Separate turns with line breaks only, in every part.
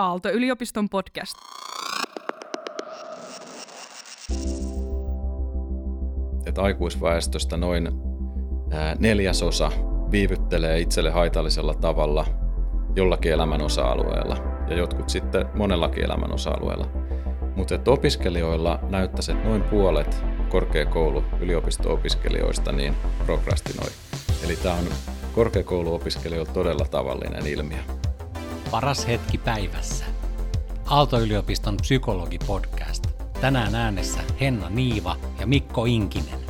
Aalto-yliopiston podcast.
Että aikuisväestöstä noin neljäsosa viivyttelee itselle haitallisella tavalla jollakin elämän osa-alueella ja jotkut sitten monellakin elämän osa-alueella. Mutta opiskelijoilla näyttäisi, että noin puolet korkeakoulu yliopisto-opiskelijoista niin prokrastinoi. Eli tämä on korkeakouluopiskelijoilla todella tavallinen ilmiö.
Paras hetki päivässä. Aalto-yliopiston psykologi-podcast. Tänään äänessä Henna Niiva ja Mikko Inkinen.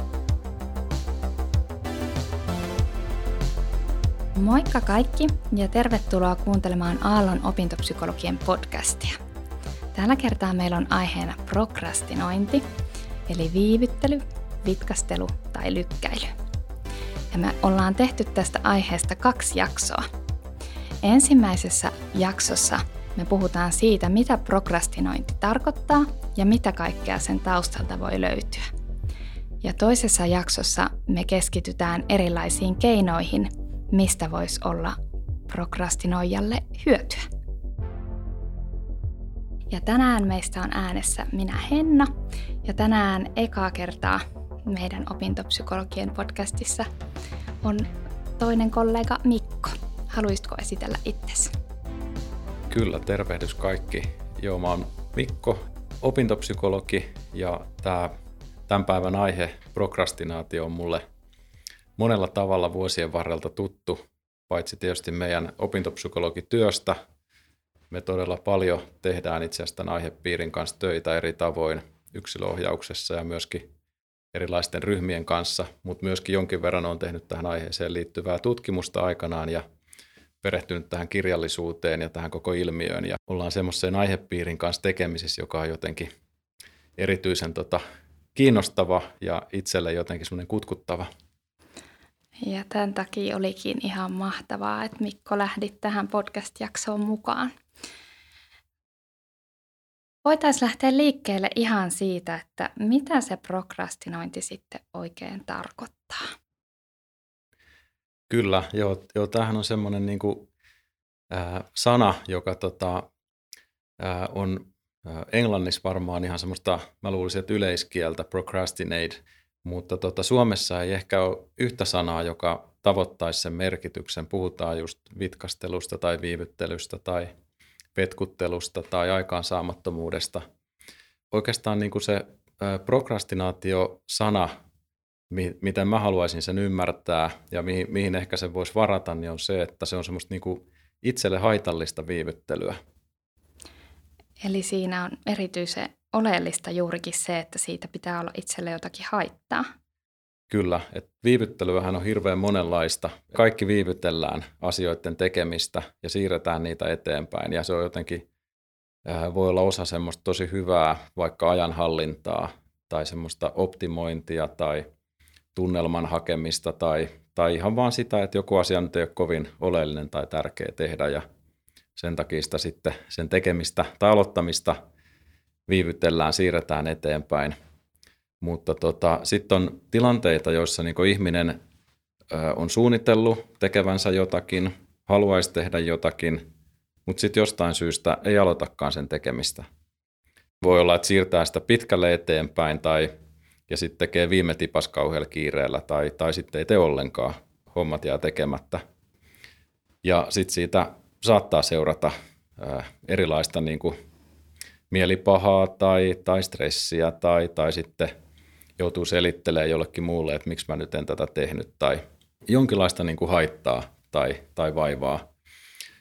Moikka kaikki ja tervetuloa kuuntelemaan Aallon opintopsykologien podcastia. Tällä kertaa meillä on aiheena prokrastinointi, eli viivyttely, vitkastelu tai lykkäily. Ja me ollaan tehty tästä aiheesta kaksi jaksoa. Ensimmäisessä jaksossa me puhutaan siitä, mitä prokrastinointi tarkoittaa ja mitä kaikkea sen taustalta voi löytyä. Ja toisessa jaksossa me keskitytään erilaisiin keinoihin, mistä voisi olla prokrastinoijalle hyötyä. Ja tänään meistä on äänessä minä Henna, ja tänään ekaa kertaa meidän opintopsykologien podcastissa on toinen kollega Mikko. Haluaisitko esitellä itsesi?
Kyllä, tervehdys kaikki. Joo, mä oon Mikko, opintopsykologi ja tämä tämän päivän aihe, prokrastinaatio, on mulle monella tavalla vuosien varrelta tuttu, paitsi tietysti meidän opintopsykologityöstä. Me todella paljon tehdään itse asiassa tämän aihepiirin kanssa töitä eri tavoin yksilöohjauksessa ja myöskin erilaisten ryhmien kanssa, mutta myöskin jonkin verran on tehnyt tähän aiheeseen liittyvää tutkimusta aikanaan ja perehtynyt tähän kirjallisuuteen ja tähän koko ilmiöön ja ollaan semmoisen aihepiirin kanssa tekemisissä, joka on jotenkin erityisen tota, kiinnostava ja itselle jotenkin semmoinen kutkuttava.
Ja tämän takia olikin ihan mahtavaa, että Mikko lähdit tähän podcast-jaksoon mukaan. Voitaisiin lähteä liikkeelle ihan siitä, että mitä se prokrastinointi sitten oikein tarkoittaa.
Kyllä, joo, joo tämähän on semmoinen niin kuin, äh, sana, joka tota, äh, on äh, englannissa varmaan ihan semmoista, mä luulisin, että yleiskieltä, procrastinate, mutta tota, Suomessa ei ehkä ole yhtä sanaa, joka tavoittaisi sen merkityksen. Puhutaan just vitkastelusta tai viivyttelystä tai petkuttelusta tai aikaansaamattomuudesta. Oikeastaan niin kuin se äh, prokrastinaatio-sana miten mä haluaisin sen ymmärtää ja mihin, mihin ehkä se voisi varata, niin on se, että se on semmoista niin kuin itselle haitallista viivyttelyä.
Eli siinä on erityisen oleellista juurikin se, että siitä pitää olla itselle jotakin haittaa.
Kyllä, että viivyttelyähän on hirveän monenlaista. Kaikki viivytellään asioiden tekemistä ja siirretään niitä eteenpäin ja se on jotenkin, voi olla osa semmoista tosi hyvää vaikka ajanhallintaa tai semmoista optimointia tai – tunnelman hakemista tai, tai ihan vaan sitä, että joku asia nyt ei ole kovin oleellinen tai tärkeä tehdä ja sen takia sitä sitten sen tekemistä tai aloittamista viivytellään, siirretään eteenpäin. Mutta tota, sitten on tilanteita, joissa niin ihminen on suunnitellut tekevänsä jotakin, haluaisi tehdä jotakin, mutta sitten jostain syystä ei aloitakaan sen tekemistä. Voi olla, että siirtää sitä pitkälle eteenpäin tai ja sitten tekee viime tipas kauhealla kiireellä tai, tai sitten ei tee ollenkaan, hommat jää tekemättä. Ja sitten siitä saattaa seurata ää, erilaista niin kuin mielipahaa tai, tai stressiä tai, tai sitten joutuu selittelemään jollekin muulle, että miksi mä nyt en tätä tehnyt tai jonkinlaista niin kuin haittaa tai, tai vaivaa.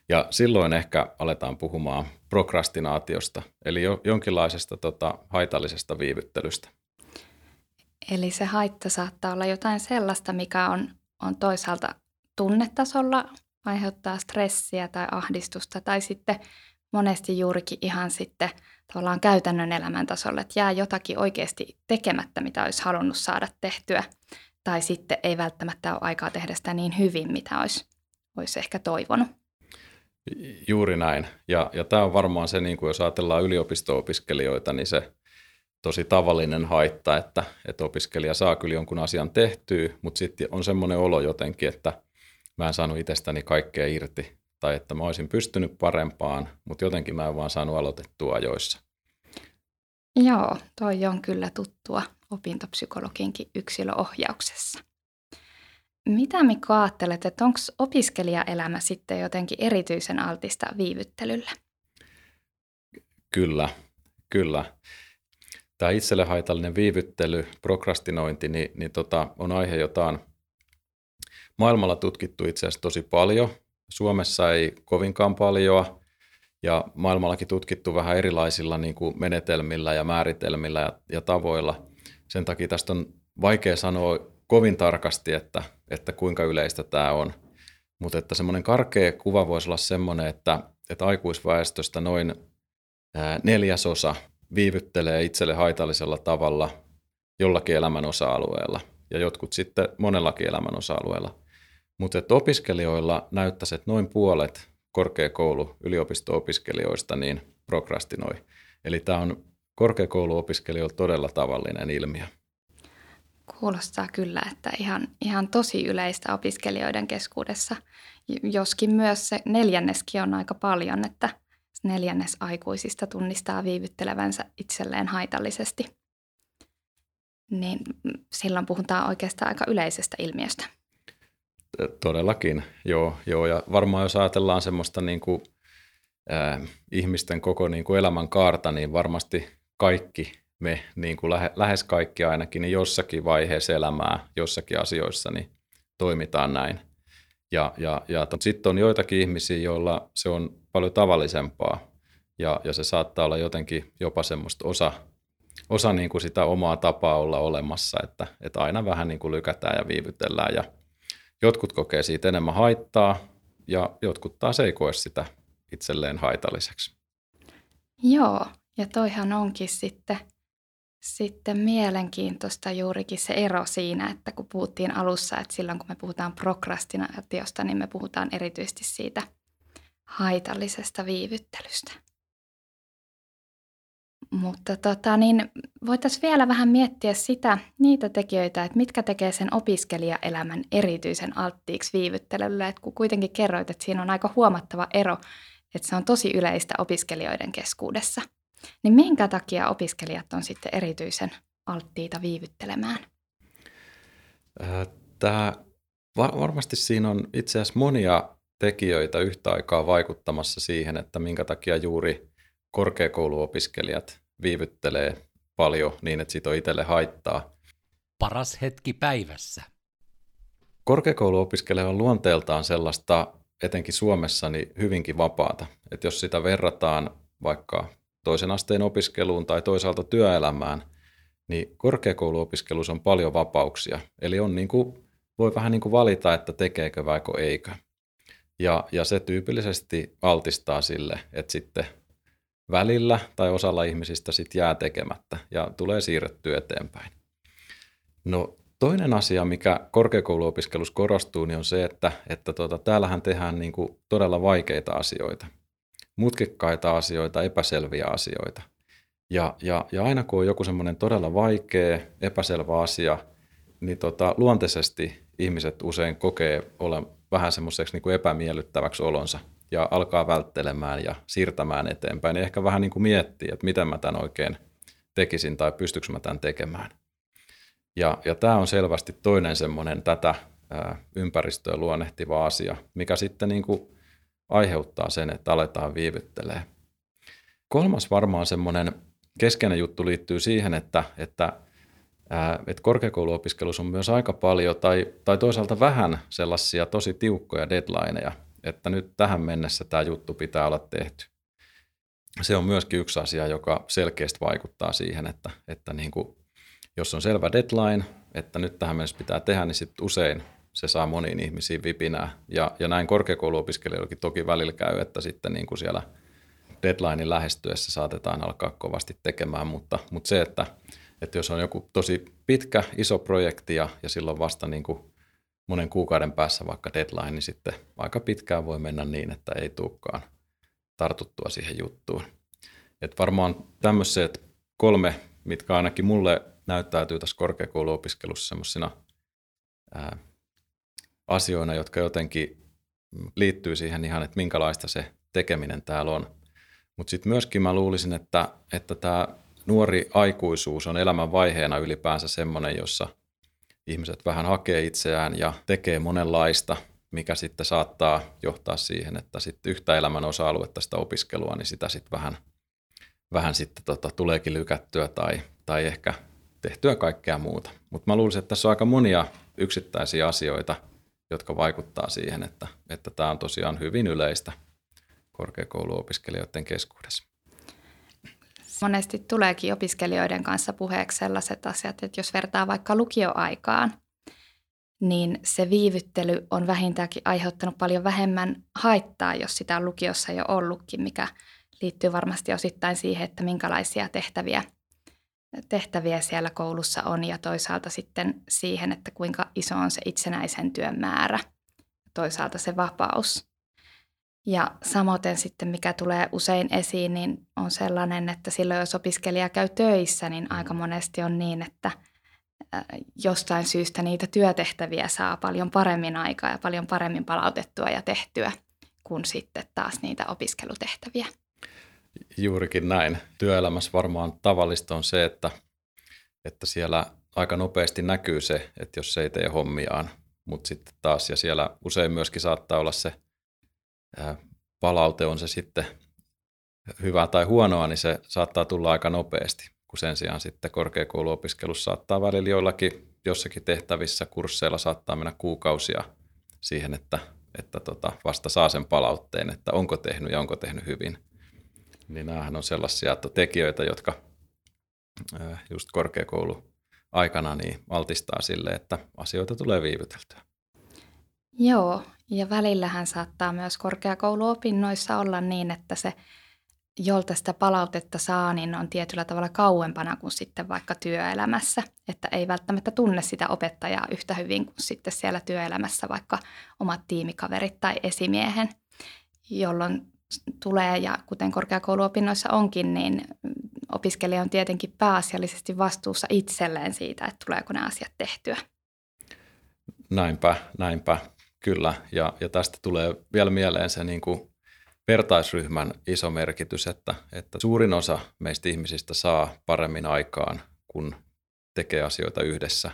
Ja silloin ehkä aletaan puhumaan prokrastinaatiosta, eli jo, jonkinlaisesta tota, haitallisesta viivyttelystä.
Eli se haitta saattaa olla jotain sellaista, mikä on, on toisaalta tunnetasolla aiheuttaa stressiä tai ahdistusta tai sitten monesti juurikin ihan sitten tavallaan käytännön elämän tasolla, että jää jotakin oikeasti tekemättä, mitä olisi halunnut saada tehtyä, tai sitten ei välttämättä ole aikaa tehdä sitä niin hyvin, mitä olisi, olisi ehkä toivonut.
Juuri näin. Ja, ja tämä on varmaan se, niin kuin jos ajatellaan yliopisto-opiskelijoita, niin se tosi tavallinen haitta, että, että opiskelija saa kyllä jonkun asian tehtyä, mutta sitten on semmoinen olo jotenkin, että mä en saanut itsestäni kaikkea irti tai että mä olisin pystynyt parempaan, mutta jotenkin mä en vaan saanut aloitettua ajoissa.
Joo, toi on kyllä tuttua opintopsykologinkin yksilöohjauksessa. Mitä Mikko ajattelet, että onko opiskelijaelämä sitten jotenkin erityisen altista viivyttelylle?
Kyllä, kyllä. Tämä itselle haitallinen viivyttely, prokrastinointi, niin, niin tota, on aihe, jota on maailmalla tutkittu itse asiassa tosi paljon. Suomessa ei kovinkaan paljon ja maailmallakin tutkittu vähän erilaisilla niin kuin menetelmillä ja määritelmillä ja, ja tavoilla. Sen takia tästä on vaikea sanoa kovin tarkasti, että, että kuinka yleistä tämä on. Mutta että semmoinen karkea kuva voisi olla semmoinen, että, että aikuisväestöstä noin neljäsosa viivyttelee itselle haitallisella tavalla jollakin elämän osa-alueella ja jotkut sitten monellakin elämän osa-alueella. Mutta opiskelijoilla näyttäisi, että noin puolet korkeakoulu yliopisto-opiskelijoista niin prokrastinoi. Eli tämä on korkeakouluopiskelijoilla todella tavallinen ilmiö.
Kuulostaa kyllä, että ihan, ihan tosi yleistä opiskelijoiden keskuudessa, joskin myös se neljänneskin on aika paljon, että neljännes aikuisista tunnistaa viivyttelevänsä itselleen haitallisesti. Niin silloin puhutaan oikeastaan aika yleisestä ilmiöstä.
Todellakin, joo. joo. Ja varmaan jos ajatellaan semmoista niin kuin, äh, ihmisten koko niin kuin elämän kaarta, niin varmasti kaikki me, niin kuin lähe, lähes kaikki ainakin, niin jossakin vaiheessa elämää, jossakin asioissa, niin toimitaan näin. Ja, ja, ja sitten on joitakin ihmisiä, joilla se on paljon tavallisempaa ja, ja se saattaa olla jotenkin jopa semmoista osa, osa niin kuin sitä omaa tapaa olla olemassa, että, että aina vähän niin kuin lykätään ja viivytellään ja jotkut kokee siitä enemmän haittaa ja jotkut taas ei koe sitä itselleen haitalliseksi.
Joo, ja toihan onkin sitten sitten mielenkiintoista juurikin se ero siinä, että kun puhuttiin alussa, että silloin kun me puhutaan prokrastinaatiosta, niin me puhutaan erityisesti siitä haitallisesta viivyttelystä. Mutta tota, niin voitaisiin vielä vähän miettiä sitä, niitä tekijöitä, että mitkä tekee sen opiskelijaelämän erityisen alttiiksi viivyttelylle. Että kun kuitenkin kerroit, että siinä on aika huomattava ero, että se on tosi yleistä opiskelijoiden keskuudessa – niin minkä takia opiskelijat on sitten erityisen alttiita viivyttelemään?
Äh, Tämä, varmasti siinä on itse asiassa monia tekijöitä yhtä aikaa vaikuttamassa siihen, että minkä takia juuri korkeakouluopiskelijat viivyttelee paljon niin, että siitä on itselle haittaa.
Paras hetki päivässä.
Korkeakouluopiskelija on luonteeltaan sellaista, etenkin Suomessa, niin hyvinkin vapaata. Että jos sitä verrataan vaikka toisen asteen opiskeluun tai toisaalta työelämään, niin korkeakouluopiskelussa on paljon vapauksia. Eli on niin kuin, voi vähän niin kuin valita, että tekeekö vaiko eikö. Ja, ja se tyypillisesti altistaa sille, että sitten välillä tai osalla ihmisistä sitten jää tekemättä ja tulee siirrettyä eteenpäin. No toinen asia, mikä korkeakouluopiskelussa korostuu, niin on se, että, että tuota, täällähän tehdään niin kuin todella vaikeita asioita – mutkikkaita asioita, epäselviä asioita. Ja, ja, ja aina kun on joku semmoinen todella vaikea, epäselvä asia, niin tota, luontaisesti ihmiset usein kokee olla vähän semmoiseksi niin kuin epämiellyttäväksi olonsa ja alkaa välttelemään ja siirtämään eteenpäin. Ja ehkä vähän niin kuin miettii, että miten mä tämän oikein tekisin tai pystyykö mä tämän tekemään. Ja, ja tämä on selvästi toinen semmoinen tätä ää, ympäristöä luonnehtiva asia, mikä sitten niin kuin aiheuttaa sen, että aletaan viivyttelee. Kolmas varmaan semmoinen keskeinen juttu liittyy siihen, että, että, että korkeakouluopiskelussa on myös aika paljon tai, tai toisaalta vähän sellaisia tosi tiukkoja deadlineja, että nyt tähän mennessä tämä juttu pitää olla tehty. Se on myöskin yksi asia, joka selkeästi vaikuttaa siihen, että, että niin kuin, jos on selvä deadline, että nyt tähän mennessä pitää tehdä, niin sitten usein se saa moniin ihmisiin vipinää. Ja, ja näin korkeakouluopiskelijoillakin toki välillä käy, että sitten niin kuin siellä deadlinein lähestyessä saatetaan alkaa kovasti tekemään, mutta, mutta se, että, että jos on joku tosi pitkä, iso projekti ja, ja silloin vasta niin kuin monen kuukauden päässä vaikka deadline, niin sitten aika pitkään voi mennä niin, että ei tulekaan tartuttua siihen juttuun. Et varmaan tämmöiset kolme, mitkä ainakin mulle näyttäytyy tässä korkeakouluopiskelussa semmoisina asioina, jotka jotenkin liittyy siihen ihan, että minkälaista se tekeminen täällä on. Mutta sitten myöskin mä luulisin, että, että tämä nuori aikuisuus on elämän vaiheena ylipäänsä semmoinen, jossa ihmiset vähän hakee itseään ja tekee monenlaista, mikä sitten saattaa johtaa siihen, että sitten yhtä elämän osa-aluetta sitä opiskelua, niin sitä sitten vähän, vähän sitten tota, tuleekin lykättyä tai, tai ehkä tehtyä kaikkea muuta. Mutta mä luulisin, että tässä on aika monia yksittäisiä asioita, jotka vaikuttaa siihen, että, että tämä on tosiaan hyvin yleistä korkeakouluopiskelijoiden keskuudessa.
Monesti tuleekin opiskelijoiden kanssa puheeksi sellaiset asiat, että jos vertaa vaikka lukioaikaan, niin se viivyttely on vähintäänkin aiheuttanut paljon vähemmän haittaa, jos sitä on lukiossa jo ollutkin, mikä liittyy varmasti osittain siihen, että minkälaisia tehtäviä, tehtäviä siellä koulussa on ja toisaalta sitten siihen, että kuinka iso on se itsenäisen työn määrä, toisaalta se vapaus. Ja samoin sitten, mikä tulee usein esiin, niin on sellainen, että silloin jos opiskelija käy töissä, niin aika monesti on niin, että jostain syystä niitä työtehtäviä saa paljon paremmin aikaa ja paljon paremmin palautettua ja tehtyä kuin sitten taas niitä opiskelutehtäviä.
Juurikin näin. Työelämässä varmaan tavallista on se, että, että siellä aika nopeasti näkyy se, että jos se ei tee hommiaan, mutta sitten taas, ja siellä usein myöskin saattaa olla se palaute on se sitten hyvää tai huonoa, niin se saattaa tulla aika nopeasti, kun sen sijaan sitten korkeakouluopiskelussa saattaa välillä joillakin jossakin tehtävissä kursseilla saattaa mennä kuukausia siihen, että, että tota, vasta saa sen palautteen, että onko tehnyt ja onko tehnyt hyvin. Niin näähän on sellaisia tekijöitä, jotka just korkeakoulu aikana niin altistaa sille, että asioita tulee viivyteltyä.
Joo, ja välillähän saattaa myös korkeakouluopinnoissa olla niin, että se, jolta sitä palautetta saa, niin on tietyllä tavalla kauempana kuin sitten vaikka työelämässä. Että ei välttämättä tunne sitä opettajaa yhtä hyvin kuin sitten siellä työelämässä vaikka omat tiimikaverit tai esimiehen, jolloin tulee, ja kuten korkeakouluopinnoissa onkin, niin opiskelija on tietenkin pääasiallisesti vastuussa itselleen siitä, että tuleeko ne asiat tehtyä.
Näinpä, näinpä. Kyllä, ja, ja tästä tulee vielä mieleen se niin kuin vertaisryhmän iso merkitys, että, että suurin osa meistä ihmisistä saa paremmin aikaan, kun tekee asioita yhdessä.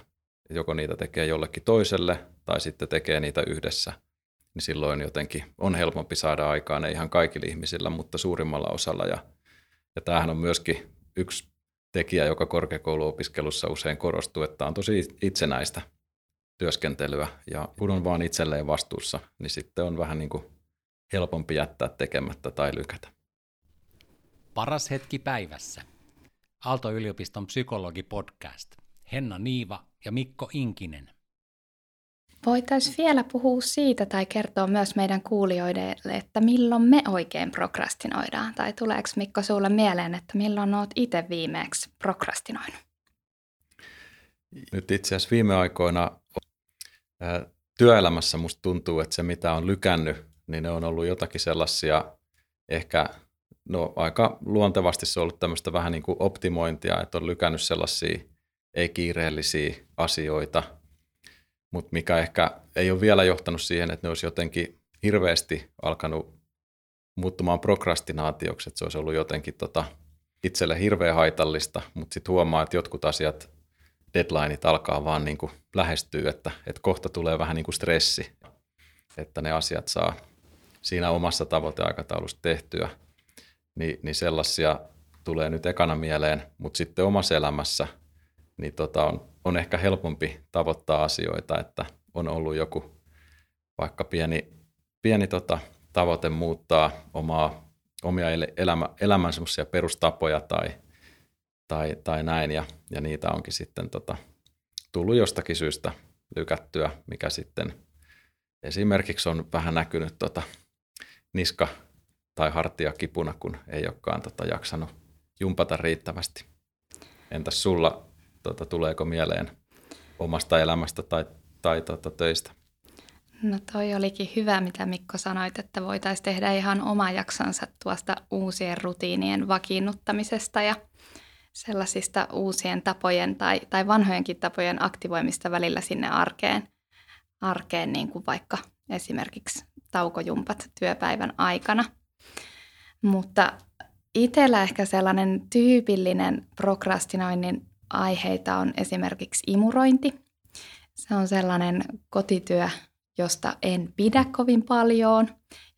Joko niitä tekee jollekin toiselle tai sitten tekee niitä yhdessä, niin silloin jotenkin on helpompi saada aikaan, ei ihan kaikilla ihmisillä, mutta suurimmalla osalla. Ja, ja tämähän on myöskin yksi tekijä, joka korkeakouluopiskelussa usein korostuu, että on tosi itsenäistä työskentelyä ja kun on vaan itselleen vastuussa, niin sitten on vähän niin kuin helpompi jättää tekemättä tai lykätä.
Paras hetki päivässä. Aalto-yliopiston psykologi-podcast. Henna Niiva ja Mikko Inkinen.
Voitaisiin vielä puhua siitä tai kertoa myös meidän kuulijoille, että milloin me oikein prokrastinoidaan. Tai tuleeko Mikko sulle mieleen, että milloin olet itse viimeeksi prokrastinoinut?
Nyt itse asiassa viime aikoina työelämässä musta tuntuu, että se mitä on lykännyt, niin ne on ollut jotakin sellaisia ehkä, no aika luontevasti se on ollut tämmöistä vähän niin kuin optimointia, että on lykännyt sellaisia ei-kiireellisiä asioita, mutta mikä ehkä ei ole vielä johtanut siihen, että ne olisi jotenkin hirveästi alkanut muuttumaan prokrastinaatioksi, että se olisi ollut jotenkin tota itselle hirveän haitallista, mutta sitten huomaa, että jotkut asiat deadlineit alkaa vaan niin kuin lähestyä, että, että kohta tulee vähän niin kuin stressi, että ne asiat saa siinä omassa tavoiteaikataulussa tehtyä, niin, niin sellaisia tulee nyt ekana mieleen, mutta sitten omassa elämässä niin tota on, on ehkä helpompi tavoittaa asioita, että on ollut joku vaikka pieni, pieni tota, tavoite muuttaa omaa, omia elämä, elämän perustapoja tai tai, tai näin, ja, ja niitä onkin sitten tota, tullut jostakin syystä lykättyä, mikä sitten esimerkiksi on vähän näkynyt tota, niska tai hartia kipuna, kun ei olekaan tota, jaksanut jumpata riittävästi. Entäs sulla, tota, tuleeko mieleen omasta elämästä tai, tai tota, töistä?
No toi olikin hyvä, mitä Mikko sanoit, että voitaisiin tehdä ihan oma jaksonsa tuosta uusien rutiinien vakiinnuttamisesta ja sellaisista uusien tapojen tai, tai vanhojenkin tapojen aktivoimista välillä sinne arkeen, arkeen niin kuin vaikka esimerkiksi taukojumpat työpäivän aikana. Mutta itsellä ehkä sellainen tyypillinen prokrastinoinnin aiheita on esimerkiksi imurointi. Se on sellainen kotityö, josta en pidä kovin paljon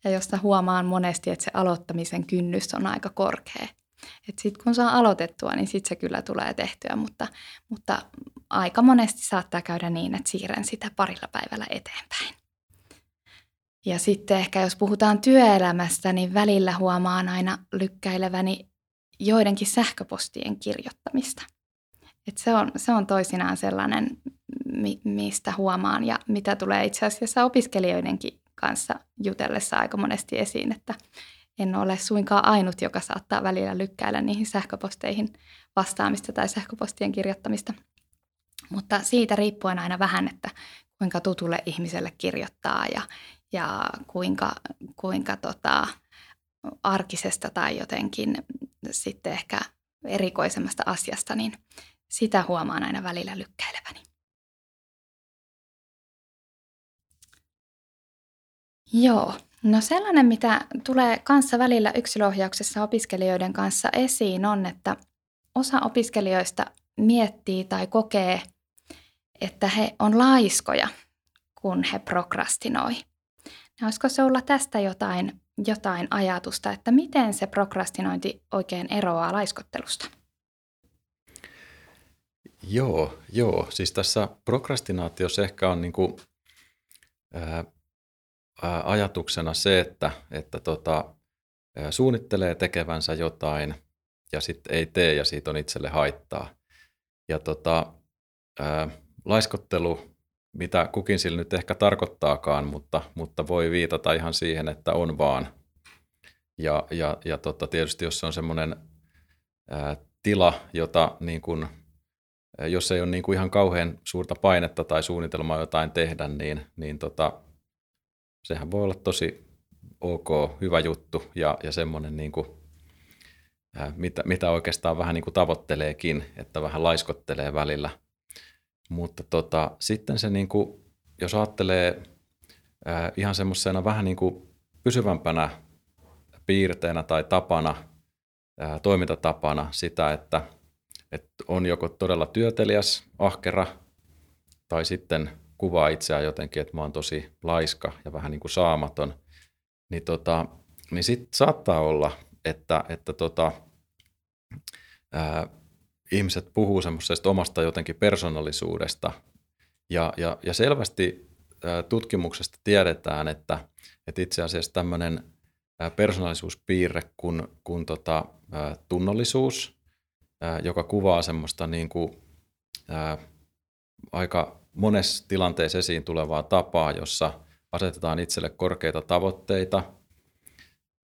ja josta huomaan monesti, että se aloittamisen kynnys on aika korkea. Sitten kun saa aloitettua, niin sitten se kyllä tulee tehtyä, mutta, mutta aika monesti saattaa käydä niin, että siirrän sitä parilla päivällä eteenpäin. Ja sitten ehkä jos puhutaan työelämästä, niin välillä huomaan aina lykkäileväni joidenkin sähköpostien kirjoittamista. Et se, on, se on toisinaan sellainen, mi, mistä huomaan ja mitä tulee itse asiassa opiskelijoidenkin kanssa jutellessa aika monesti esiin, että en ole suinkaan ainut, joka saattaa välillä lykkäillä niihin sähköposteihin vastaamista tai sähköpostien kirjoittamista. Mutta siitä riippuen aina vähän, että kuinka tutulle ihmiselle kirjoittaa ja, ja kuinka, kuinka tota, arkisesta tai jotenkin sitten ehkä erikoisemmasta asiasta, niin sitä huomaan aina välillä lykkäileväni. Joo, no sellainen, mitä tulee kanssa välillä yksilöohjauksessa opiskelijoiden kanssa esiin on, että osa opiskelijoista miettii tai kokee, että he on laiskoja, kun he prokrastinoi. Ja olisiko se olla tästä jotain, jotain ajatusta, että miten se prokrastinointi oikein eroaa laiskottelusta?
Joo, joo. Siis tässä prokrastinaatiossa ehkä on niin kuin, ää, ajatuksena se, että, että tota, suunnittelee tekevänsä jotain ja sitten ei tee ja siitä on itselle haittaa. Ja tota, ää, laiskottelu, mitä kukin sillä nyt ehkä tarkoittaakaan, mutta, mutta voi viitata ihan siihen, että on vaan. Ja, ja, ja tota, tietysti jos on semmoinen tila, jota niin kuin jos ei ole niin kuin ihan kauhean suurta painetta tai suunnitelmaa jotain tehdä, niin, niin tota, sehän voi olla tosi ok, hyvä juttu ja, ja semmoinen, niin kuin, ää, mitä, mitä oikeastaan vähän niin kuin tavoitteleekin, että vähän laiskottelee välillä. Mutta tota, sitten se, niin kuin, jos ajattelee ää, ihan semmoisena vähän niin kuin pysyvämpänä piirteenä tai tapana, ää, toimintatapana sitä, että – että on joko todella työteliäs, ahkera, tai sitten kuvaa itseään jotenkin, että mä oon tosi laiska ja vähän niin kuin saamaton, niin, tota, niin sitten saattaa olla, että, että tota, ää, ihmiset puhuu semmoisesta omasta jotenkin persoonallisuudesta, ja, ja, ja selvästi ää, tutkimuksesta tiedetään, että, että itse asiassa tämmöinen persoonallisuuspiirre kuin, kuin tota, ää, tunnollisuus – joka kuvaa semmoista niin kuin, ää, aika monessa tilanteessa esiin tulevaa tapaa, jossa asetetaan itselle korkeita tavoitteita,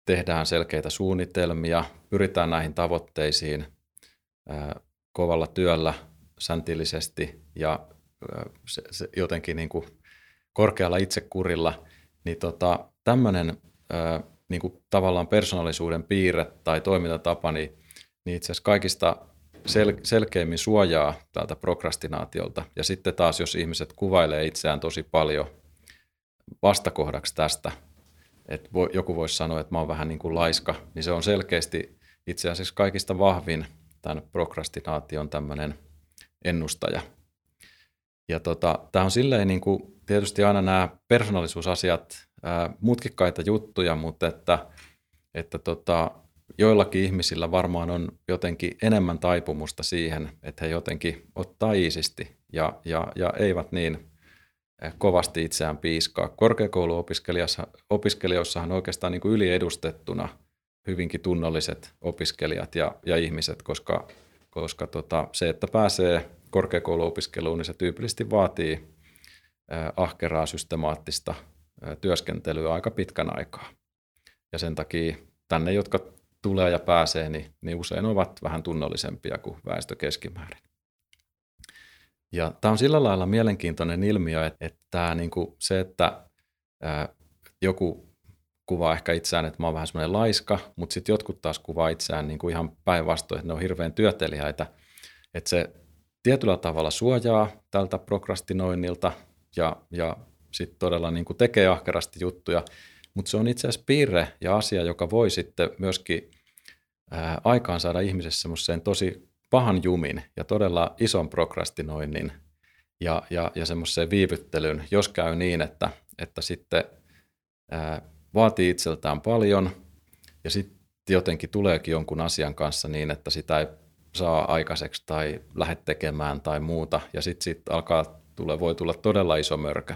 tehdään selkeitä suunnitelmia, pyritään näihin tavoitteisiin kovalla työllä, säntillisesti ja se, se jotenkin niin kuin korkealla itsekurilla, niin tota, tämmöinen niin tavallaan persoonallisuuden piirre tai toimintatapa, niin niin itse asiassa kaikista sel- selkeimmin suojaa tältä prokrastinaatiolta. Ja sitten taas, jos ihmiset kuvailee itseään tosi paljon vastakohdaksi tästä, että voi, joku voisi sanoa, että mä oon vähän niin kuin laiska, niin se on selkeästi itse asiassa kaikista vahvin tämän prokrastinaation tämmöinen ennustaja. Ja tota, tämä on silleen niin kuin, tietysti aina nämä persoonallisuusasiat, ää, mutkikkaita juttuja, mutta että, että tota, joillakin ihmisillä varmaan on jotenkin enemmän taipumusta siihen, että he jotenkin ottaa iisisti ja, ja, ja eivät niin eh, kovasti itseään piiskaa. Korkeakouluopiskelijoissahan oikeastaan niin kuin yliedustettuna hyvinkin tunnolliset opiskelijat ja, ja ihmiset, koska, koska tota, se, että pääsee korkeakouluopiskeluun, niin se tyypillisesti vaatii eh, ahkeraa systemaattista eh, työskentelyä aika pitkän aikaa. Ja sen takia tänne, jotka tulee ja pääsee, niin, niin usein ovat vähän tunnollisempia kuin väestö keskimäärin. Ja tämä on sillä lailla mielenkiintoinen ilmiö, että, että niin kuin se, että ää, joku kuvaa ehkä itseään, että mä oon vähän semmoinen laiska, mutta sitten jotkut taas kuvaa itseään niin kuin ihan päinvastoin, että ne on hirveän työteliäitä. Että se tietyllä tavalla suojaa tältä prokrastinoinnilta ja, ja sit todella niin kuin tekee ahkerasti juttuja, mutta se on itse asiassa piirre ja asia, joka voi sitten myöskin ää, aikaan saada ihmisessä semmoiseen tosi pahan jumin ja todella ison prokrastinoinnin ja, ja, ja semmoiseen viivyttelyyn, jos käy niin, että, että sitten ää, vaatii itseltään paljon ja sitten jotenkin tuleekin jonkun asian kanssa niin, että sitä ei saa aikaiseksi tai lähde tekemään tai muuta. Ja sitten sit alkaa tule, voi tulla todella iso mörkö.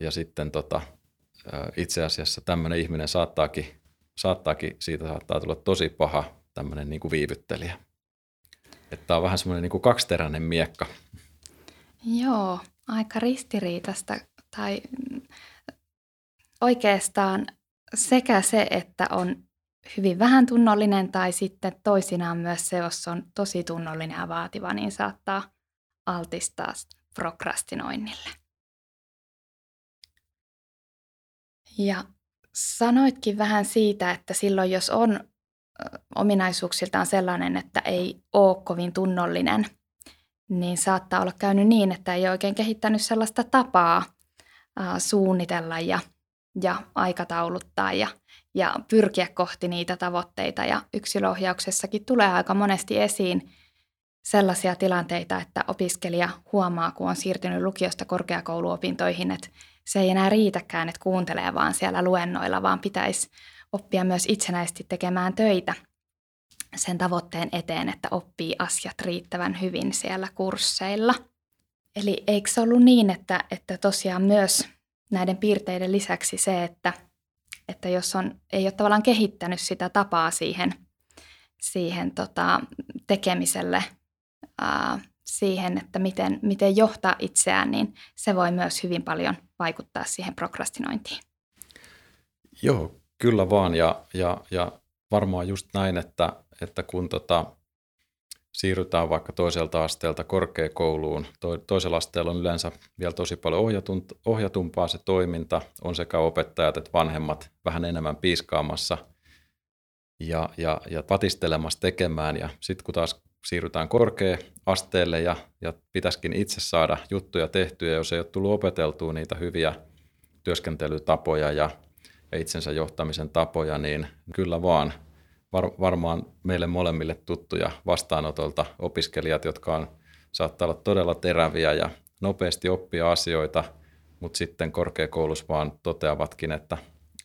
Ja sitten tota, itse asiassa tämmöinen ihminen saattaakin, saattaakin, siitä saattaa tulla tosi paha tämmöinen niin kuin viivyttelijä. Että tämä on vähän semmoinen niin kuin kaksiteräinen miekka.
Joo, aika ristiriitasta tai oikeastaan sekä se, että on hyvin vähän tunnollinen tai sitten toisinaan myös se, jos on tosi tunnollinen ja vaativa, niin saattaa altistaa prokrastinoinnille. Ja sanoitkin vähän siitä, että silloin jos on ominaisuuksiltaan sellainen, että ei ole kovin tunnollinen, niin saattaa olla käynyt niin, että ei oikein kehittänyt sellaista tapaa suunnitella ja, ja aikatauluttaa ja, ja pyrkiä kohti niitä tavoitteita. Ja yksilöohjauksessakin tulee aika monesti esiin sellaisia tilanteita, että opiskelija huomaa, kun on siirtynyt lukiosta korkeakouluopintoihin, että se ei enää riitäkään, että kuuntelee vaan siellä luennoilla, vaan pitäisi oppia myös itsenäisesti tekemään töitä sen tavoitteen eteen, että oppii asiat riittävän hyvin siellä kursseilla. Eli eikö se ollut niin, että, että tosiaan myös näiden piirteiden lisäksi se, että, että jos on, ei ole tavallaan kehittänyt sitä tapaa siihen, siihen tota, tekemiselle, ää, siihen, että miten, miten johtaa itseään, niin se voi myös hyvin paljon vaikuttaa siihen prokrastinointiin.
Joo, kyllä vaan. Ja, ja, ja varmaan just näin, että, että kun tota, siirrytään vaikka toiselta asteelta korkeakouluun, to, toisella asteella on yleensä vielä tosi paljon ohjatumpaa se toiminta, on sekä opettajat että vanhemmat vähän enemmän piiskaamassa ja, ja, ja patistelemassa tekemään. Ja sitten kun taas siirrytään korkea-asteelle ja, ja pitäisikin itse saada juttuja tehtyä, jos ei ole tullut opeteltua niitä hyviä työskentelytapoja ja, ja itsensä johtamisen tapoja, niin kyllä vaan var, varmaan meille molemmille tuttuja vastaanotolta opiskelijat, jotka on, saattaa olla todella teräviä ja nopeasti oppia asioita, mutta sitten korkeakoulussa vaan toteavatkin, että,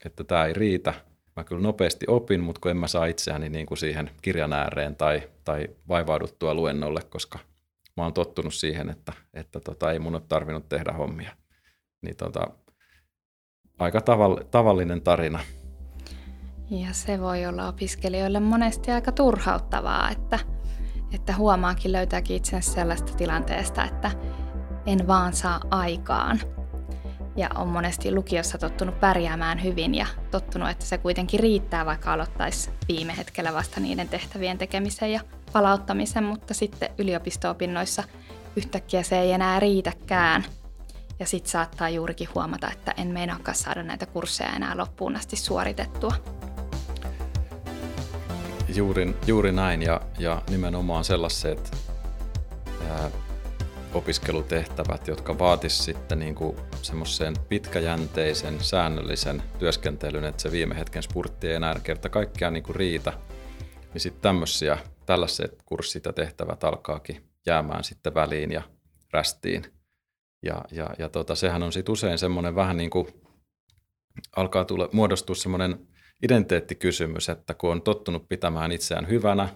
että tämä ei riitä – mä kyllä nopeasti opin, mutta kun en mä saa itseäni niin kuin siihen kirjan ääreen tai, tai vaivauduttua luennolle, koska mä oon tottunut siihen, että, että tota, ei mun ole tarvinnut tehdä hommia. Niin tota, aika tavall- tavallinen tarina.
Ja se voi olla opiskelijoille monesti aika turhauttavaa, että, että huomaakin löytääkin itsensä sellaista tilanteesta, että en vaan saa aikaan ja on monesti lukiossa tottunut pärjäämään hyvin ja tottunut, että se kuitenkin riittää, vaikka aloittaisi viime hetkellä vasta niiden tehtävien tekemisen ja palauttamisen, mutta sitten yliopisto-opinnoissa yhtäkkiä se ei enää riitäkään. Ja sitten saattaa juurikin huomata, että en meinaakaan saada näitä kursseja enää loppuun asti suoritettua.
Juuri, juuri näin ja, ja nimenomaan sellaiset ää, opiskelutehtävät, jotka vaatisivat sitten niin kuin semmoisen pitkäjänteisen, säännöllisen työskentelyn, että se viime hetken spurtti ei enää kerta kaikkiaan niin kuin riitä, niin sitten tämmöisiä, tällaiset kurssit ja tehtävät alkaakin jäämään sitten väliin ja rästiin. Ja, ja, ja tota, sehän on sitten usein semmoinen vähän niin kuin alkaa tule, muodostua semmoinen identiteettikysymys, että kun on tottunut pitämään itseään hyvänä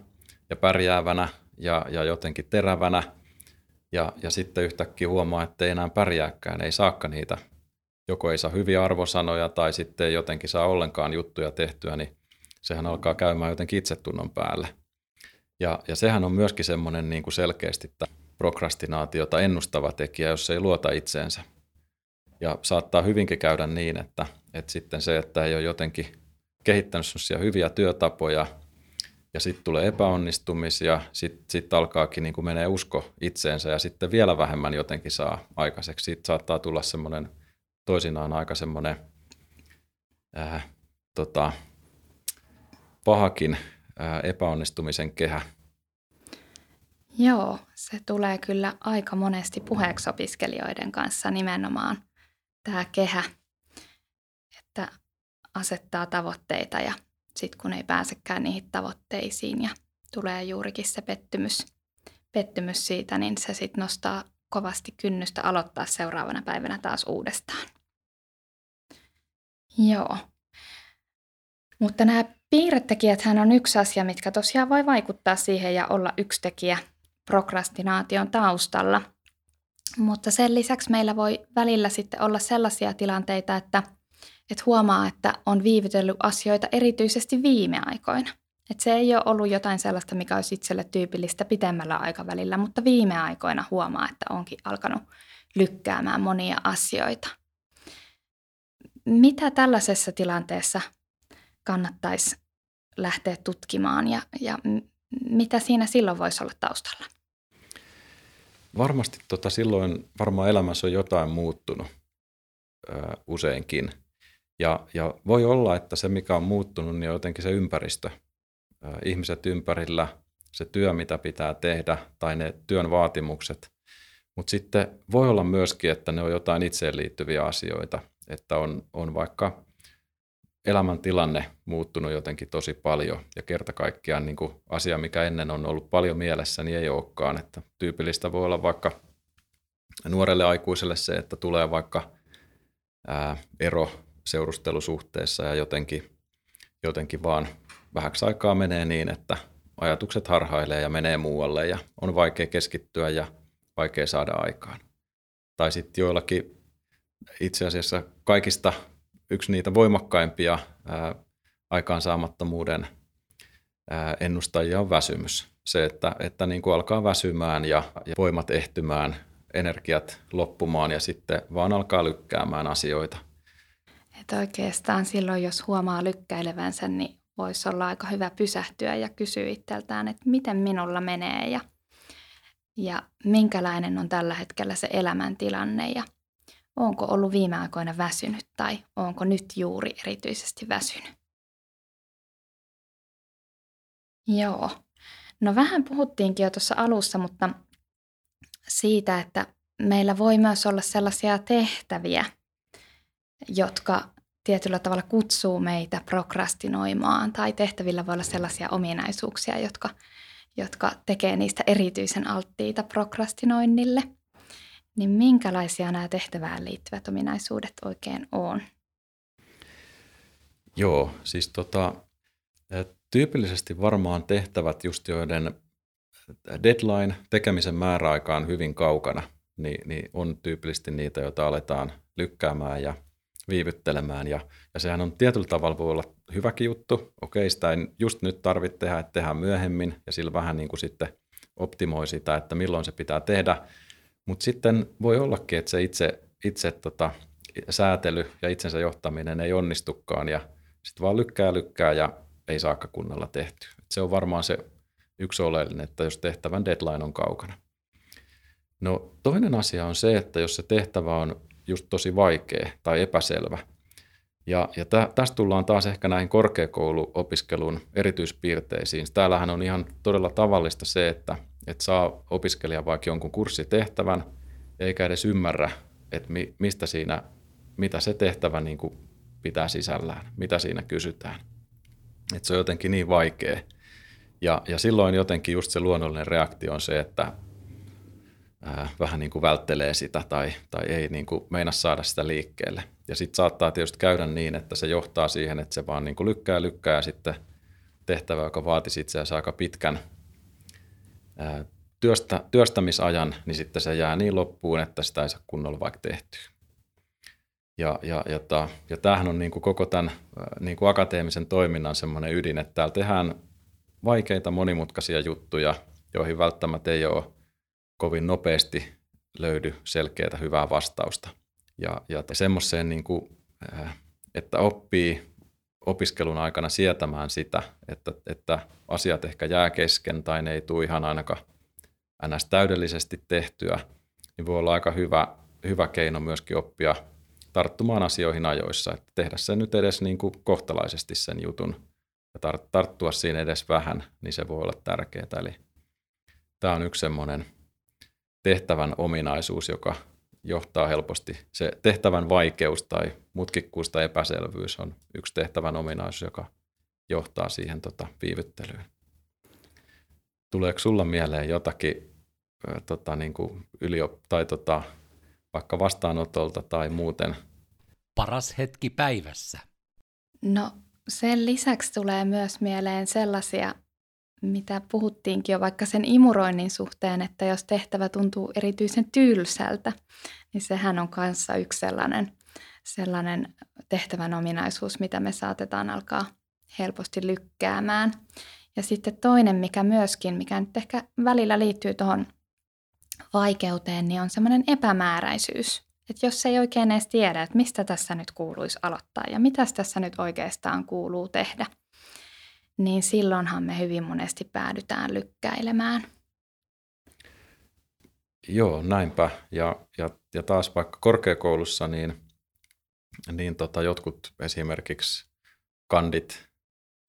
ja pärjäävänä ja, ja jotenkin terävänä – ja, ja sitten yhtäkkiä huomaa, että ei enää pärjääkään, ei saakka niitä, joko ei saa hyviä arvosanoja tai sitten jotenkin saa ollenkaan juttuja tehtyä, niin sehän alkaa käymään jotenkin itsetunnon päälle. Ja, ja sehän on myöskin semmoinen niin kuin selkeästi prokrastinaatiota ennustava tekijä, jos ei luota itseensä. Ja saattaa hyvinkin käydä niin, että, että sitten se, että ei ole jotenkin kehittänyt hyviä työtapoja, ja sitten tulee epäonnistumisia, sitten sit alkaakin niin kuin menee usko itseensä ja sitten vielä vähemmän jotenkin saa aikaiseksi. Sitten saattaa tulla semmoinen toisinaan aika semmoinen äh, tota, pahakin äh, epäonnistumisen kehä.
Joo, se tulee kyllä aika monesti puheeksi opiskelijoiden kanssa nimenomaan tämä kehä, että asettaa tavoitteita ja sitten kun ei pääsekään niihin tavoitteisiin ja tulee juurikin se pettymys, pettymys siitä, niin se sitten nostaa kovasti kynnystä aloittaa seuraavana päivänä taas uudestaan. Joo. Mutta nämä piirretekijät on yksi asia, mitkä tosiaan voi vaikuttaa siihen ja olla yksi tekijä prokrastinaation taustalla. Mutta sen lisäksi meillä voi välillä sitten olla sellaisia tilanteita, että, että huomaa, että on viivytellyt asioita erityisesti viime aikoina. Että se ei ole ollut jotain sellaista, mikä olisi itselle tyypillistä pitemmällä aikavälillä, mutta viime aikoina huomaa, että onkin alkanut lykkäämään monia asioita. Mitä tällaisessa tilanteessa kannattaisi lähteä tutkimaan ja, ja mitä siinä silloin voisi olla taustalla?
Varmasti tota, silloin varmaan elämässä on jotain muuttunut ö, useinkin. Ja, ja voi olla, että se mikä on muuttunut, niin on jotenkin se ympäristö. Ihmiset ympärillä, se työ mitä pitää tehdä tai ne työn vaatimukset. Mutta sitten voi olla myöskin, että ne on jotain itseen liittyviä asioita. Että on, on vaikka elämäntilanne muuttunut jotenkin tosi paljon ja kerta kaikkiaan niin asia, mikä ennen on ollut paljon mielessä, niin ei olekaan. Että tyypillistä voi olla vaikka nuorelle aikuiselle se, että tulee vaikka ää, ero seurustelusuhteessa ja jotenkin, jotenkin vaan vähäksi aikaa menee niin, että ajatukset harhailee ja menee muualle ja on vaikea keskittyä ja vaikea saada aikaan. Tai sitten joillakin itse asiassa kaikista yksi niitä voimakkaimpia ää, aikaansaamattomuuden ää, ennustajia on väsymys. Se, että, että niin kuin alkaa väsymään ja, ja voimat ehtymään, energiat loppumaan ja sitten vaan alkaa lykkäämään asioita.
Että oikeastaan silloin, jos huomaa lykkäilevänsä, niin voisi olla aika hyvä pysähtyä ja kysyä itseltään, että miten minulla menee ja, ja minkälainen on tällä hetkellä se elämäntilanne ja onko ollut viime aikoina väsynyt tai onko nyt juuri erityisesti väsynyt. Joo. No vähän puhuttiinkin jo tuossa alussa, mutta siitä, että meillä voi myös olla sellaisia tehtäviä, jotka tietyllä tavalla kutsuu meitä prokrastinoimaan, tai tehtävillä voi olla sellaisia ominaisuuksia, jotka, jotka tekee niistä erityisen alttiita prokrastinoinnille – niin minkälaisia nämä tehtävään liittyvät ominaisuudet oikein on?
Joo, siis tota, tyypillisesti varmaan tehtävät just joiden deadline, tekemisen määräaika on hyvin kaukana, niin, niin on tyypillisesti niitä, joita aletaan lykkäämään ja viivyttelemään. Ja, ja sehän on tietyllä tavalla voi olla hyväkin juttu. Okei, sitä ei just nyt tarvitse tehdä, että tehdään myöhemmin ja sillä vähän niin kuin sitten optimoi sitä, että milloin se pitää tehdä. Mutta sitten voi ollakin, että se itse, itse tota, säätely ja itsensä johtaminen ei onnistukaan ja sitten vaan lykkää lykkää ja ei saakka kunnolla tehty. Et se on varmaan se yksi oleellinen, että jos tehtävän deadline on kaukana. No toinen asia on se, että jos se tehtävä on just tosi vaikea tai epäselvä, ja, ja tä, tästä tullaan taas ehkä näihin korkeakouluopiskelun erityispiirteisiin. Täällähän on ihan todella tavallista se, että että saa opiskelija vaikka jonkun kurssitehtävän, eikä edes ymmärrä, että mi, mistä siinä, mitä se tehtävä niin kuin pitää sisällään, mitä siinä kysytään. Että se on jotenkin niin vaikea. Ja, ja silloin jotenkin just se luonnollinen reaktio on se, että ää, vähän niin kuin välttelee sitä tai, tai ei niin kuin meina saada sitä liikkeelle. Ja sitten saattaa tietysti käydä niin, että se johtaa siihen, että se vaan niin kuin lykkää lykkää ja sitten tehtävä, joka vaatisi itse asiassa aika pitkän työstä, työstämisajan, niin sitten se jää niin loppuun, että sitä ei saa kunnolla vaikka tehtyä. Ja, ja, ja, ta, ja tämähän on niin kuin koko tämän niin kuin akateemisen toiminnan semmoinen ydin, että täällä tehdään vaikeita monimutkaisia juttuja, joihin välttämättä ei ole kovin nopeasti löydy selkeää hyvää vastausta. Ja, ja semmoiseen, niin kuin, että oppii opiskelun aikana sietämään sitä, että, että asiat ehkä jää kesken tai ne ei tule ihan ainakaan ns. täydellisesti tehtyä, niin voi olla aika hyvä, hyvä keino myöskin oppia tarttumaan asioihin ajoissa, että tehdä sen nyt edes niin kuin kohtalaisesti sen jutun ja tarttua siinä edes vähän, niin se voi olla tärkeää. Eli tämä on yksi semmoinen tehtävän ominaisuus, joka, johtaa helposti. Se tehtävän vaikeus tai mutkikkuus tai epäselvyys on yksi tehtävän ominaisuus, joka johtaa siihen tota, viivyttelyyn. Tuleeko sulla mieleen jotakin tota, niin kuin yliop- tai tota, vaikka vastaanotolta tai muuten?
Paras hetki päivässä.
No sen lisäksi tulee myös mieleen sellaisia, mitä puhuttiinkin jo vaikka sen imuroinnin suhteen, että jos tehtävä tuntuu erityisen tylsältä, niin sehän on kanssa yksi sellainen, sellainen tehtävän ominaisuus, mitä me saatetaan alkaa helposti lykkäämään. Ja sitten toinen, mikä myöskin, mikä nyt ehkä välillä liittyy tuohon vaikeuteen, niin on semmoinen epämääräisyys. Että jos ei oikein edes tiedä, että mistä tässä nyt kuuluisi aloittaa ja mitä tässä nyt oikeastaan kuuluu tehdä, niin silloinhan me hyvin monesti päädytään lykkäilemään.
Joo, näinpä. Ja, ja, ja taas vaikka korkeakoulussa, niin, niin tota, jotkut esimerkiksi kandit,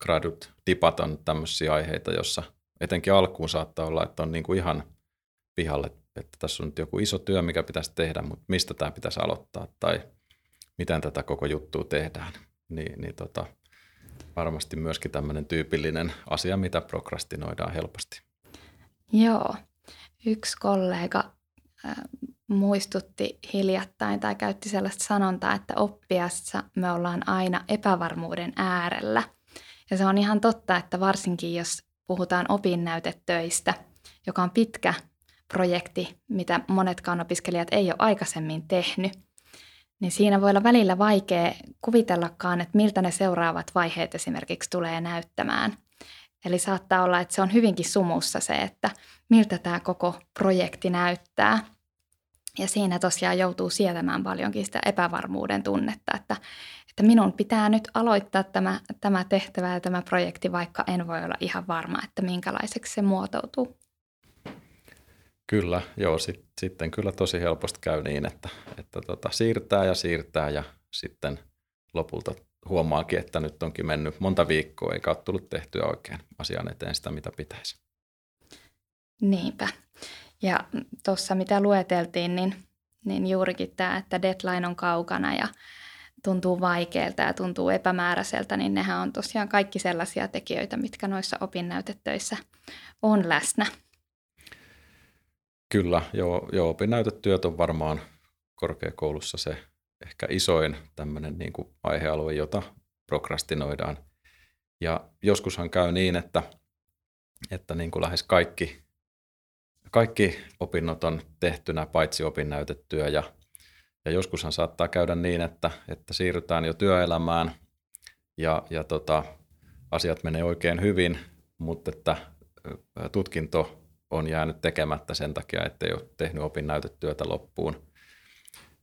gradut, tipat on tämmöisiä aiheita, jossa etenkin alkuun saattaa olla, että on niin kuin ihan pihalle että tässä on nyt joku iso työ, mikä pitäisi tehdä, mutta mistä tämä pitäisi aloittaa tai miten tätä koko juttua tehdään. Niin, niin tota, varmasti myöskin tämmöinen tyypillinen asia, mitä prokrastinoidaan helposti.
Joo. Yksi kollega muistutti hiljattain tai käytti sellaista sanontaa, että oppiassa me ollaan aina epävarmuuden äärellä. Ja se on ihan totta, että varsinkin jos puhutaan opinnäytetöistä, joka on pitkä projekti, mitä monetkaan opiskelijat ei ole aikaisemmin tehnyt, niin siinä voi olla välillä vaikea kuvitellakaan, että miltä ne seuraavat vaiheet esimerkiksi tulee näyttämään. Eli saattaa olla, että se on hyvinkin sumussa se, että miltä tämä koko projekti näyttää. Ja siinä tosiaan joutuu sietämään paljonkin sitä epävarmuuden tunnetta, että, että minun pitää nyt aloittaa tämä, tämä tehtävä ja tämä projekti, vaikka en voi olla ihan varma, että minkälaiseksi se muotoutuu.
Kyllä, joo, sit, sitten kyllä tosi helposti käy niin, että, että tota, siirtää ja siirtää ja sitten lopulta huomaakin, että nyt onkin mennyt monta viikkoa eikä ole tullut tehtyä oikein asian eteen sitä, mitä pitäisi.
Niinpä. Ja tuossa mitä lueteltiin, niin, niin juurikin tämä, että deadline on kaukana ja tuntuu vaikealta ja tuntuu epämääräiseltä, niin nehän on tosiaan kaikki sellaisia tekijöitä, mitkä noissa opinnäytetöissä on läsnä.
Kyllä, joo, joo opinnäytetyöt on varmaan korkeakoulussa se ehkä isoin tämmöinen niin kuin aihealue, jota prokrastinoidaan. Ja joskushan käy niin, että, että niin kuin lähes kaikki, kaikki opinnot on tehtynä paitsi opinnäytetyö ja, ja joskushan saattaa käydä niin, että, että siirrytään jo työelämään ja, ja tota, asiat menee oikein hyvin, mutta että tutkinto on jäänyt tekemättä sen takia, ettei ole tehnyt opinnäytetyötä loppuun.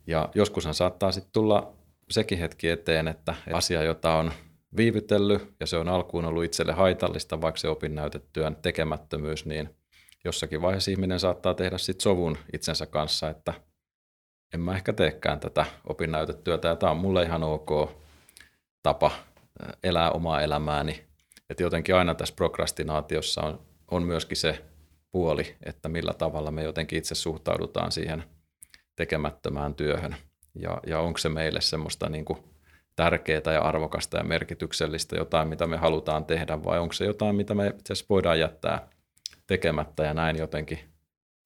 Ja joskushan saattaa sitten tulla sekin hetki eteen, että asia, jota on viivytellyt ja se on alkuun ollut itselle haitallista, vaikka se opinnäytetyön tekemättömyys, niin jossakin vaiheessa ihminen saattaa tehdä sitten sovun itsensä kanssa, että en mä ehkä teekään tätä opinnäytetyötä ja tämä on mulle ihan ok tapa elää omaa elämääni. Että jotenkin aina tässä prokrastinaatiossa on, on myöskin se puoli, että millä tavalla me jotenkin itse suhtaudutaan siihen tekemättömään työhön. Ja, ja onko se meille semmoista niin kuin tärkeää ja arvokasta ja merkityksellistä, jotain, mitä me halutaan tehdä, vai onko se jotain, mitä me itse asiassa voidaan jättää tekemättä ja näin jotenkin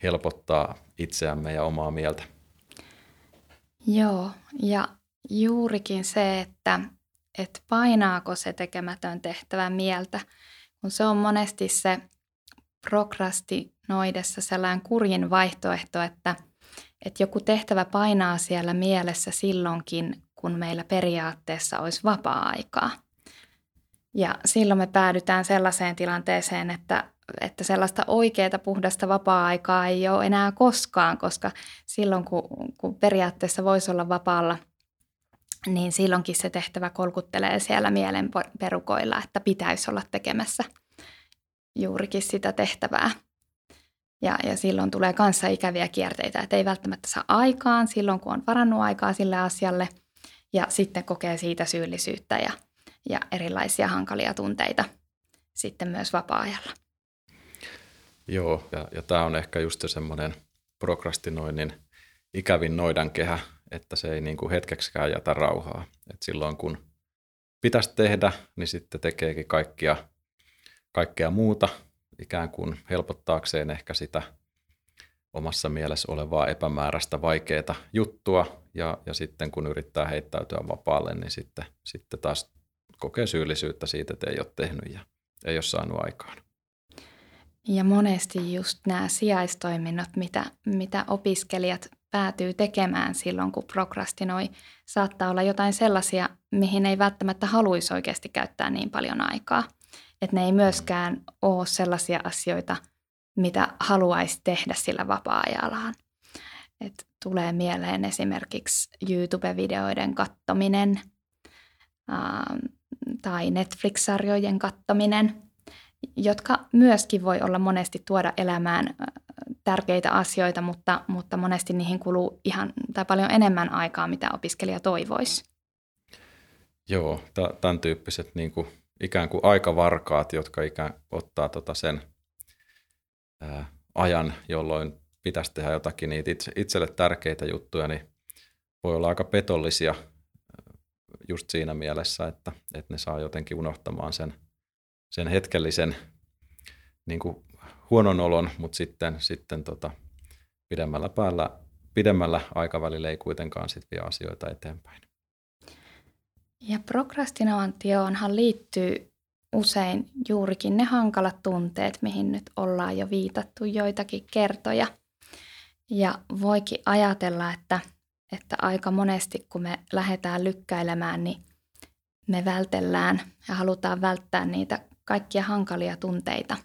helpottaa itseämme ja omaa mieltä.
Joo, ja juurikin se, että, että painaako se tekemätön tehtävä mieltä, kun se on monesti se prokrastinoidessa sellainen kurjin vaihtoehto, että, että joku tehtävä painaa siellä mielessä silloinkin, kun meillä periaatteessa olisi vapaa-aikaa. Ja silloin me päädytään sellaiseen tilanteeseen, että, että sellaista oikeaa puhdasta vapaa-aikaa ei ole enää koskaan, koska silloin kun, kun periaatteessa voisi olla vapaalla, niin silloinkin se tehtävä kolkuttelee siellä mielen perukoilla, että pitäisi olla tekemässä – juurikin sitä tehtävää. Ja, ja silloin tulee kanssa ikäviä kierteitä, että ei välttämättä saa aikaan silloin, kun on varannut aikaa sille asialle. Ja sitten kokee siitä syyllisyyttä ja, ja erilaisia hankalia tunteita sitten myös vapaa-ajalla.
Joo, ja, ja tämä on ehkä just semmoinen prokrastinoinnin ikävin noidankehä, että se ei niin kuin hetkeksikään jätä rauhaa. Et silloin kun pitäisi tehdä, niin sitten tekeekin kaikkia, kaikkea muuta ikään kuin helpottaakseen ehkä sitä omassa mielessä olevaa epämääräistä vaikeaa juttua ja, ja sitten kun yrittää heittäytyä vapaalle, niin sitten, sitten taas kokee syyllisyyttä siitä, että ei ole tehnyt ja ei ole saanut aikaan.
Ja monesti just nämä sijaistoiminnot, mitä, mitä opiskelijat päätyy tekemään silloin, kun prokrastinoi, saattaa olla jotain sellaisia, mihin ei välttämättä haluaisi oikeasti käyttää niin paljon aikaa. Että ne ei myöskään ole sellaisia asioita, mitä haluaisi tehdä sillä vapaa-ajallaan. Et tulee mieleen esimerkiksi YouTube-videoiden kattominen ähm, tai Netflix-sarjojen kattominen, jotka myöskin voi olla monesti tuoda elämään tärkeitä asioita, mutta, mutta monesti niihin kuluu ihan tai paljon enemmän aikaa, mitä opiskelija toivoisi.
Joo, tämän tyyppiset niin kuin, ikään kuin aikavarkaat, jotka ikään ottaa tota sen ää, ajan, jolloin pitäisi tehdä jotakin niitä itse, itselle tärkeitä juttuja, niin voi olla aika petollisia just siinä mielessä, että, että ne saa jotenkin unohtamaan sen, sen hetkellisen niin kuin huonon olon, mutta sitten, sitten tota, pidemmällä päällä, pidemmällä aikavälillä ei kuitenkaan sit vie asioita eteenpäin.
Ja prokrastinointioonhan liittyy usein juurikin ne hankalat tunteet, mihin nyt ollaan jo viitattu joitakin kertoja. Ja voikin ajatella, että, että aika monesti kun me lähdetään lykkäilemään, niin me vältellään ja halutaan välttää niitä kaikkia hankalia tunteita,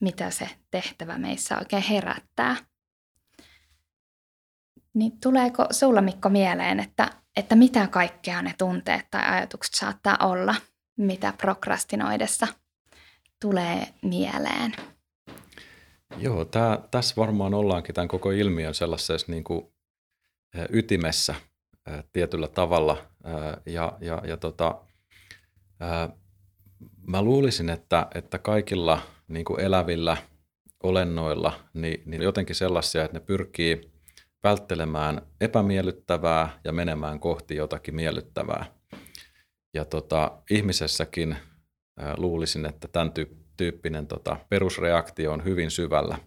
mitä se tehtävä meissä oikein herättää. Niin tuleeko sulla Mikko mieleen, että, että mitä kaikkea ne tunteet tai ajatukset saattaa olla, mitä prokrastinoidessa tulee mieleen?
Joo, tää, tässä varmaan ollaankin tämän koko ilmiön sellaisessa niin kuin ytimessä tietyllä tavalla. Ja, ja, ja tota, mä luulisin, että, että kaikilla niin kuin elävillä olennoilla niin, niin jotenkin sellaisia, että ne pyrkii välttelemään epämiellyttävää ja menemään kohti jotakin miellyttävää. Ja tota, ihmisessäkin ää, luulisin, että tämän tyyppinen tota, perusreaktio on hyvin syvällä.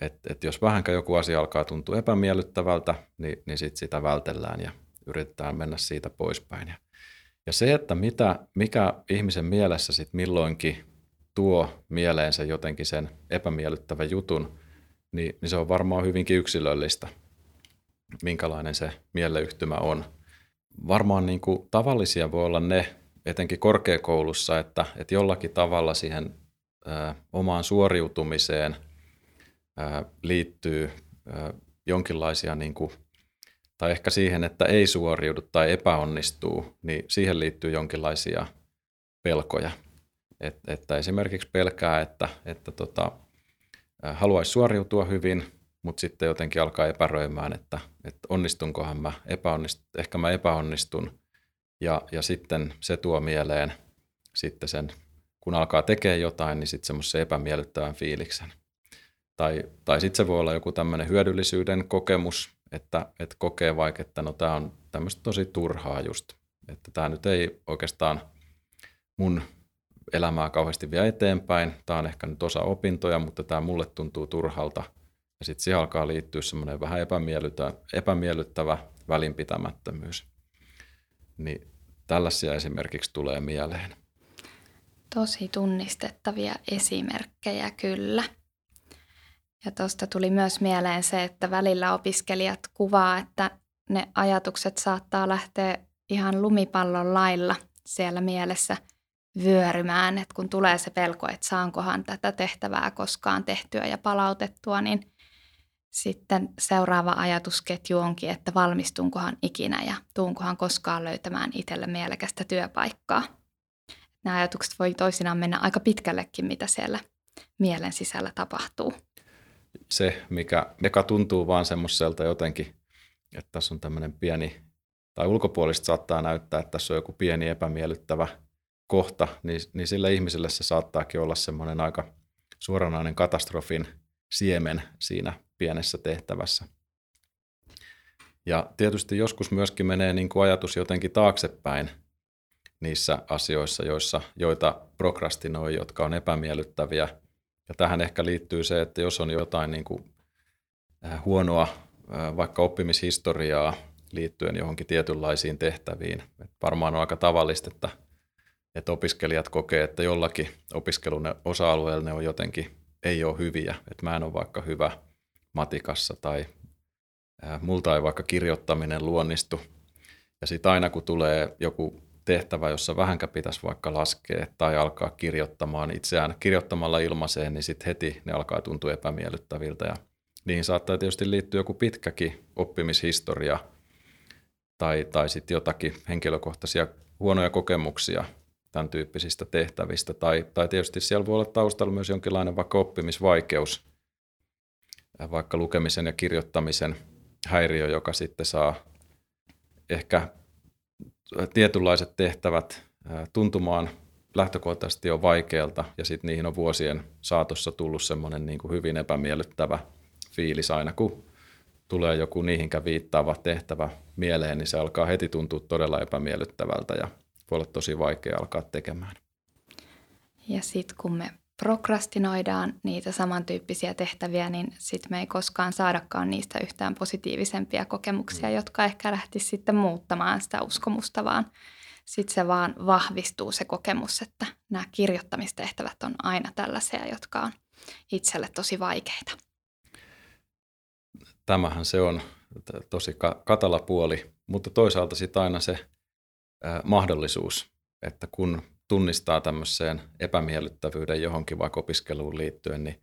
Että et jos vähänkään joku asia alkaa tuntua epämiellyttävältä, niin, niin sit sitä vältellään ja yritetään mennä siitä poispäin. Ja, ja se, että mitä, mikä ihmisen mielessä sitten milloinkin tuo mieleensä jotenkin sen epämiellyttävän jutun, niin, niin se on varmaan hyvinkin yksilöllistä, minkälainen se mieleyhtymä on. Varmaan niin kuin tavallisia voi olla ne, etenkin korkeakoulussa, että, että jollakin tavalla siihen ä, omaan suoriutumiseen ä, liittyy ä, jonkinlaisia, niin kuin, tai ehkä siihen, että ei suoriudu tai epäonnistuu, niin siihen liittyy jonkinlaisia pelkoja. Et, että esimerkiksi pelkää, että, että tota, haluaisi suoriutua hyvin, mutta sitten jotenkin alkaa epäröimään, että, että onnistunkohan mä, epäonnist, ehkä mä epäonnistun. Ja, ja sitten se tuo mieleen sitten sen, kun alkaa tekemään jotain, niin sitten semmoisen epämiellyttävän fiiliksen. Tai, tai sitten se voi olla joku tämmöinen hyödyllisyyden kokemus, että, että kokee vaikka, että no tämä on tämmöistä tosi turhaa just, että tämä nyt ei oikeastaan mun elämää kauheasti vie eteenpäin. Tämä on ehkä nyt osa opintoja, mutta tämä mulle tuntuu turhalta. Ja sitten siihen alkaa liittyä semmoinen vähän epämiellyttävä välinpitämättömyys. Niin tällaisia esimerkiksi tulee mieleen.
Tosi tunnistettavia esimerkkejä kyllä. Ja tuosta tuli myös mieleen se, että välillä opiskelijat kuvaa, että ne ajatukset saattaa lähteä ihan lumipallon lailla siellä mielessä – vyörymään, että kun tulee se pelko, että saankohan tätä tehtävää koskaan tehtyä ja palautettua, niin sitten seuraava ajatusketju onkin, että valmistunkohan ikinä ja tuunkohan koskaan löytämään itselle mielekästä työpaikkaa. Nämä ajatukset voi toisinaan mennä aika pitkällekin, mitä siellä mielen sisällä tapahtuu.
Se, mikä, mikä tuntuu vaan semmoiselta jotenkin, että tässä on tämmöinen pieni, tai ulkopuolista saattaa näyttää, että tässä on joku pieni epämiellyttävä – kohta, niin, niin sillä ihmiselle se saattaakin olla semmoinen aika suoranainen katastrofin siemen siinä pienessä tehtävässä. Ja tietysti joskus myöskin menee niin kuin ajatus jotenkin taaksepäin niissä asioissa, joissa, joita prokrastinoi, jotka on epämiellyttäviä. Ja tähän ehkä liittyy se, että jos on jotain niin kuin äh, huonoa äh, vaikka oppimishistoriaa liittyen johonkin tietynlaisiin tehtäviin. Et varmaan on aika tavallista, että, että opiskelijat kokee, että jollakin opiskelun osa-alueella ne on jotenkin ei ole hyviä. Että mä en ole vaikka hyvä matikassa tai multa ei vaikka kirjoittaminen luonnistu. Ja sitten aina kun tulee joku tehtävä, jossa vähänkä pitäisi vaikka laskea tai alkaa kirjoittamaan itseään kirjoittamalla ilmaiseen, niin sitten heti ne alkaa tuntua epämiellyttäviltä. Ja niihin saattaa tietysti liittyä joku pitkäkin oppimishistoria tai, tai sitten jotakin henkilökohtaisia huonoja kokemuksia tämän tyyppisistä tehtävistä. Tai, tai tietysti siellä voi olla taustalla myös jonkinlainen vaikka oppimisvaikeus, vaikka lukemisen ja kirjoittamisen häiriö, joka sitten saa ehkä tietynlaiset tehtävät tuntumaan lähtökohtaisesti jo vaikealta. Ja sitten niihin on vuosien saatossa tullut semmoinen niin kuin hyvin epämiellyttävä fiilis. Aina, kun tulee joku niihinkä viittaava tehtävä mieleen, niin se alkaa heti tuntua todella epämiellyttävältä. Ja voi olla tosi vaikea alkaa tekemään.
Ja sitten kun me prokrastinoidaan niitä samantyyppisiä tehtäviä, niin sitten me ei koskaan saadakaan niistä yhtään positiivisempia kokemuksia, mm. jotka ehkä lähtisivät sitten muuttamaan sitä uskomusta, vaan sitten se vaan vahvistuu se kokemus, että nämä kirjoittamistehtävät on aina tällaisia, jotka on itselle tosi vaikeita.
Tämähän se on tosi katala puoli, mutta toisaalta sitten aina se mahdollisuus, että kun tunnistaa tämmöiseen epämiellyttävyyden johonkin vaikka opiskeluun liittyen, niin,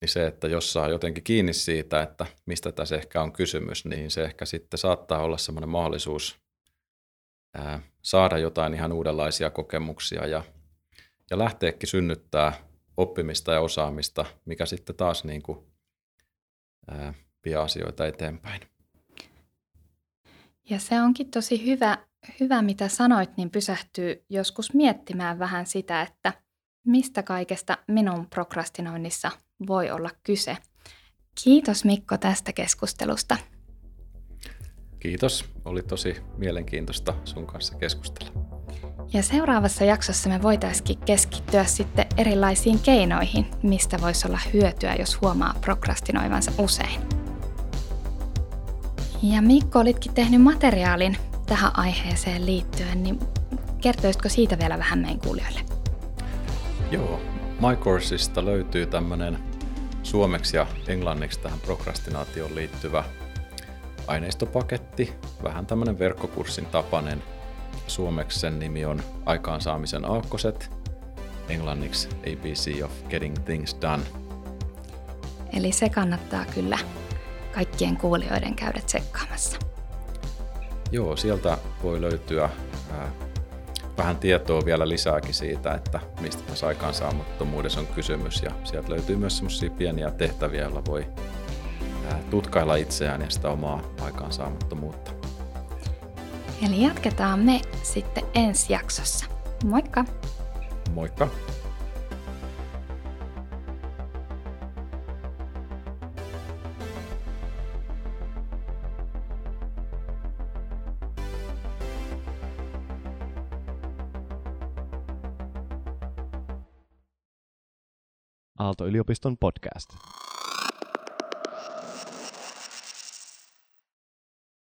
niin se, että jos saa jotenkin kiinni siitä, että mistä tässä ehkä on kysymys, niin se ehkä sitten saattaa olla semmoinen mahdollisuus ää, saada jotain ihan uudenlaisia kokemuksia ja, ja lähteekin synnyttää oppimista ja osaamista, mikä sitten taas niin kuin, ää, vie asioita eteenpäin.
Ja se onkin tosi hyvä hyvä, mitä sanoit, niin pysähtyy joskus miettimään vähän sitä, että mistä kaikesta minun prokrastinoinnissa voi olla kyse. Kiitos Mikko tästä keskustelusta.
Kiitos. Oli tosi mielenkiintoista sun kanssa keskustella.
Ja seuraavassa jaksossa me voitaisiin keskittyä sitten erilaisiin keinoihin, mistä voisi olla hyötyä, jos huomaa prokrastinoivansa usein. Ja Mikko, olitkin tehnyt materiaalin tähän aiheeseen liittyen, niin kertoisitko siitä vielä vähän meidän kuulijoille?
Joo, MyCoursista löytyy tämmöinen suomeksi ja englanniksi tähän prokrastinaatioon liittyvä aineistopaketti, vähän tämmöinen verkkokurssin tapainen. Suomeksi sen nimi on Aikaansaamisen aakkoset, englanniksi ABC of Getting Things Done.
Eli se kannattaa kyllä kaikkien kuulijoiden käydä tsekkaamassa.
Joo, sieltä voi löytyä ää, vähän tietoa vielä lisääkin siitä, että mistä tässä aikaansaamattomuudessa on kysymys. Ja sieltä löytyy myös semmoisia pieniä tehtäviä, joilla voi ää, tutkailla itseään ja sitä omaa aikaansaamattomuutta.
Eli jatketaan me sitten ensi jaksossa. Moikka!
Moikka!
Aalto-yliopiston podcast.